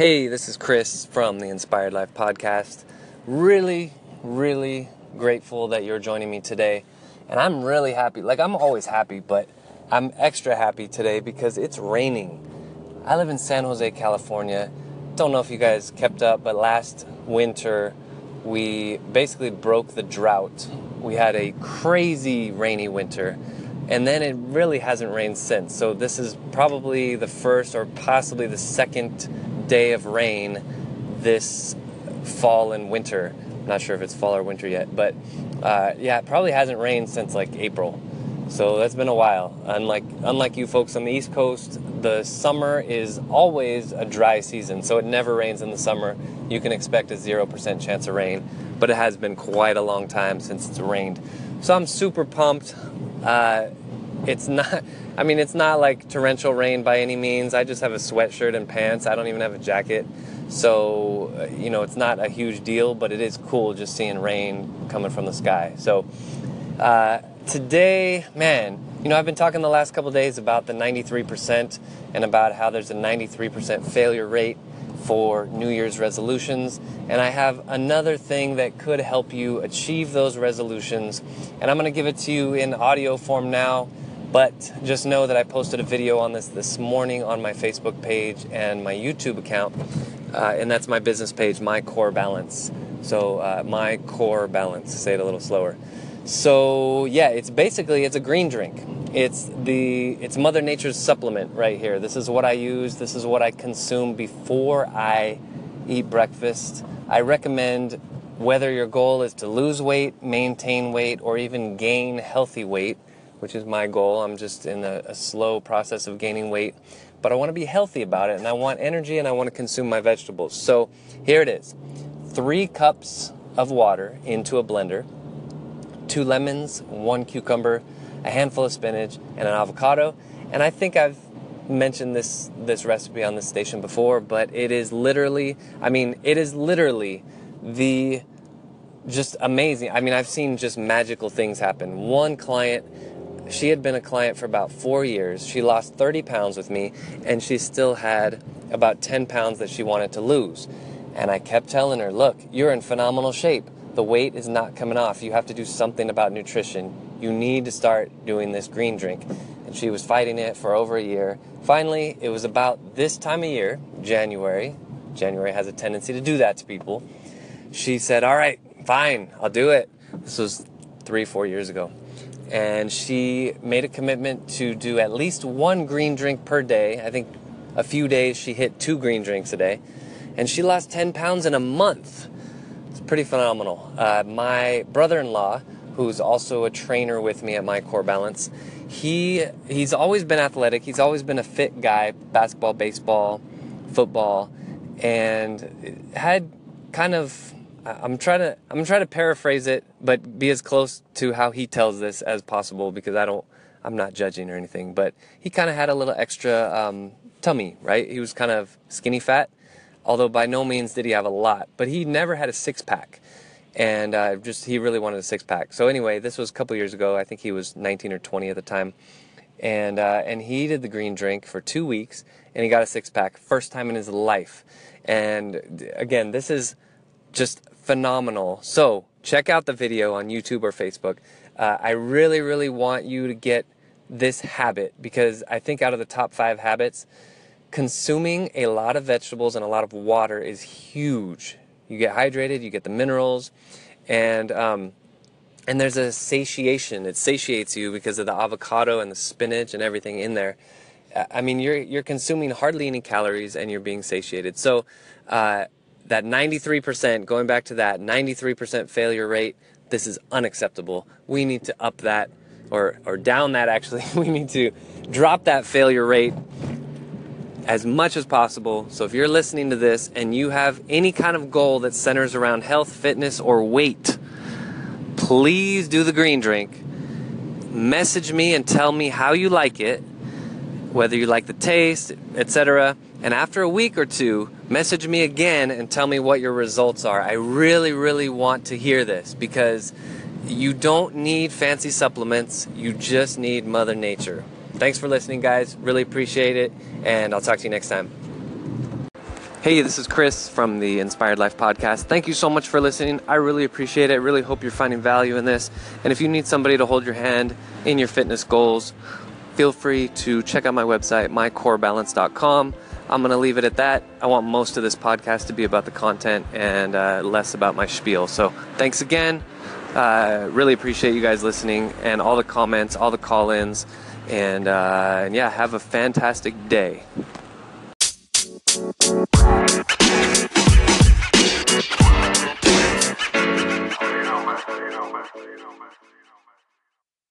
Hey, this is Chris from the Inspired Life Podcast. Really, really grateful that you're joining me today. And I'm really happy. Like, I'm always happy, but I'm extra happy today because it's raining. I live in San Jose, California. Don't know if you guys kept up, but last winter we basically broke the drought. We had a crazy rainy winter and then it really hasn't rained since. So this is probably the first or possibly the second day of rain this fall and winter. I'm not sure if it's fall or winter yet, but uh, yeah, it probably hasn't rained since like April. So that's been a while. Unlike unlike you folks on the East Coast, the summer is always a dry season, so it never rains in the summer. You can expect a zero percent chance of rain, but it has been quite a long time since it's rained. So I'm super pumped. Uh, it's not i mean it's not like torrential rain by any means. I just have a sweatshirt and pants. I don't even have a jacket. So uh, you know it's not a huge deal but it is cool just seeing rain coming from the sky. So uh, today man you know i've been talking the last couple days about the 93% and about how there's a 93% failure rate for new year's resolutions and i have another thing that could help you achieve those resolutions and i'm going to give it to you in audio form now but just know that I posted a video on this this morning on my Facebook page and my YouTube account, uh, and that's my business page, My Core Balance. So uh, My Core Balance. Say it a little slower. So yeah, it's basically it's a green drink. It's the it's Mother Nature's supplement right here. This is what I use. This is what I consume before I eat breakfast. I recommend whether your goal is to lose weight, maintain weight, or even gain healthy weight which is my goal. I'm just in a, a slow process of gaining weight, but I want to be healthy about it and I want energy and I want to consume my vegetables. So here it is three cups of water into a blender, two lemons, one cucumber, a handful of spinach, and an avocado. And I think I've mentioned this this recipe on this station before, but it is literally, I mean, it is literally the just amazing. I mean, I've seen just magical things happen. One client she had been a client for about four years. She lost 30 pounds with me, and she still had about 10 pounds that she wanted to lose. And I kept telling her, look, you're in phenomenal shape. The weight is not coming off. You have to do something about nutrition. You need to start doing this green drink. And she was fighting it for over a year. Finally, it was about this time of year, January. January has a tendency to do that to people. She said, All right, fine, I'll do it. This was three, four years ago and she made a commitment to do at least one green drink per day. I think a few days she hit two green drinks a day, and she lost 10 pounds in a month. It's pretty phenomenal. Uh, my brother-in-law, who's also a trainer with me at My Core Balance, he he's always been athletic. He's always been a fit guy, basketball, baseball, football, and had kind of I'm trying to I'm trying to paraphrase it, but be as close to how he tells this as possible because I don't I'm not judging or anything. But he kind of had a little extra um, tummy, right? He was kind of skinny fat, although by no means did he have a lot. But he never had a six pack, and uh, just he really wanted a six pack. So anyway, this was a couple years ago. I think he was 19 or 20 at the time, and uh, and he did the green drink for two weeks, and he got a six pack, first time in his life. And again, this is just phenomenal. So check out the video on YouTube or Facebook. Uh, I really, really want you to get this habit because I think out of the top five habits, consuming a lot of vegetables and a lot of water is huge. You get hydrated, you get the minerals, and um, and there's a satiation. It satiates you because of the avocado and the spinach and everything in there. I mean, you're you're consuming hardly any calories and you're being satiated. So. Uh, that 93%, going back to that 93% failure rate, this is unacceptable. We need to up that or, or down that actually. we need to drop that failure rate as much as possible. So if you're listening to this and you have any kind of goal that centers around health, fitness, or weight, please do the green drink. Message me and tell me how you like it, whether you like the taste, etc. And after a week or two, message me again and tell me what your results are. I really, really want to hear this because you don't need fancy supplements, you just need Mother Nature. Thanks for listening, guys. Really appreciate it, and I'll talk to you next time. Hey, this is Chris from the Inspired Life podcast. Thank you so much for listening. I really appreciate it. I really hope you're finding value in this. And if you need somebody to hold your hand in your fitness goals, feel free to check out my website, mycorebalance.com. I'm going to leave it at that. I want most of this podcast to be about the content and uh, less about my spiel. So thanks again. Uh, really appreciate you guys listening and all the comments, all the call ins. And, uh, and yeah, have a fantastic day. You know, man. You know, man.